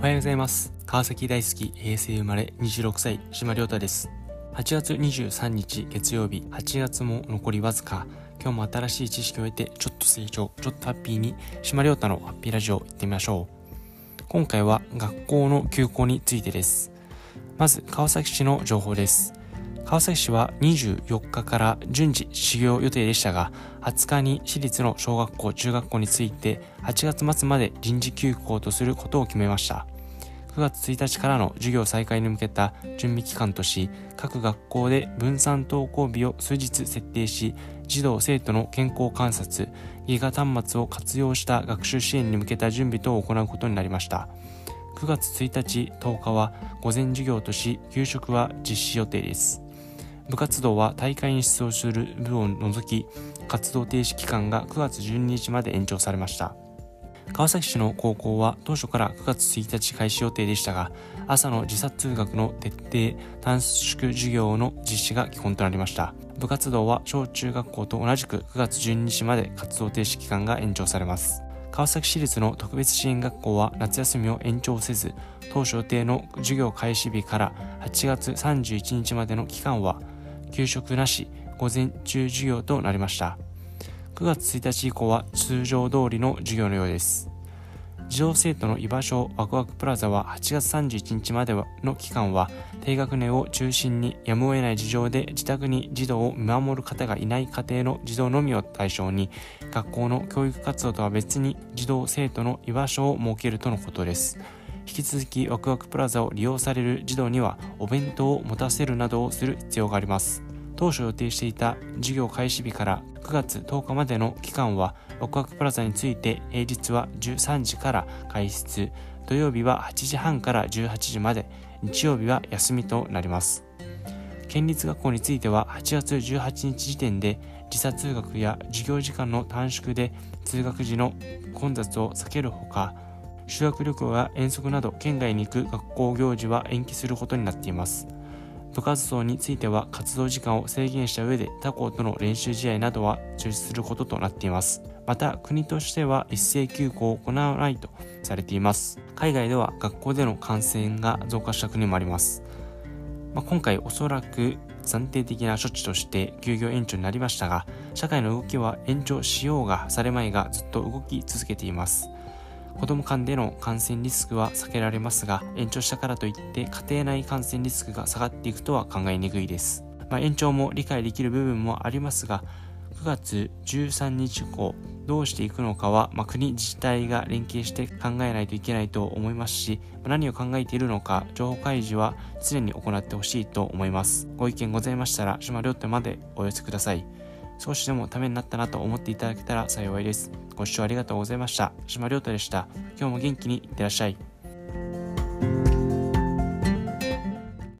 おはようございます。川崎大好き平成生まれ26歳島良太です。8月23日月曜日8月も残りわずか。今日も新しい知識を得てちょっと成長ちょっとハッピーに島良太のハッピーラジオ行ってみましょう。今回は学校の休校についてです。まず川崎市の情報です。川崎市は24日から順次始業予定でしたが、20日に私立の小学校、中学校について8月末まで臨時休校とすることを決めました。9月1日からの授業再開に向けた準備期間とし、各学校で分散登校日を数日設定し、児童生徒の健康観察、ギガ端末を活用した学習支援に向けた準備等を行うことになりました。9月1日、10日は午前授業とし、給食は実施予定です。部活動は大会に出場する部を除き、活動停止期間が9月12日まで延長されました。川崎市の高校は当初から9月1日開始予定でしたが、朝の時差通学の徹底、短縮授業の実施が基本となりました。部活動は小中学校と同じく9月12日まで活動停止期間が延長されます。川崎市立の特別支援学校は夏休みを延長せず、当初予定の授業開始日から8月31日までの期間は、給食なし、午前中授業となりました。9月1日以降は通常通りの授業のようです。児童生徒の居場所ワクワクプラザは8月31日までの期間は低学年を中心にやむを得ない事情で自宅に児童を見守る方がいない家庭の児童のみを対象に学校の教育活動とは別に児童生徒の居場所を設けるとのことです。引き続きワクワクプラザを利用される児童にはお弁当を持たせるなどをする必要があります。当初予定していた授業開始日から9月10日までの期間はワクワクプラザについて平日は13時から開室。土曜日は8時半から18時まで。日曜日は休みとなります。県立学校については8月18日時点で時差通学や授業時間の短縮で通学時の混雑を避けるほか修学旅行や遠足など県外に行く学校行事は延期することになっています部活動については活動時間を制限した上で他校との練習試合などは中止することとなっています。また国としては一斉休校を行わないとされています。海外では学校での感染が増加した国もあります。まあ、今回おそらく暫定的な処置として休業延長になりましたが、社会の動きは延長しようがされまいがずっと動き続けています。子供間での感染リスクは避けられますが、延長したからといって家庭内感染リスクが下がっていくとは考えにくいです。まあ、延長も理解できる部分もありますが、9月13日以降、どうしていくのかは、まあ、国自治体が連携して考えないといけないと思いますし、何を考えているのか、情報開示は常に行ってほしいと思います。ご意見ございましたら、島両手までお寄せください。少しでもためになったなと思っていただけたら幸いです。ご視聴ありがとうございました。島亮太でした。今日も元気にいってらっしゃい。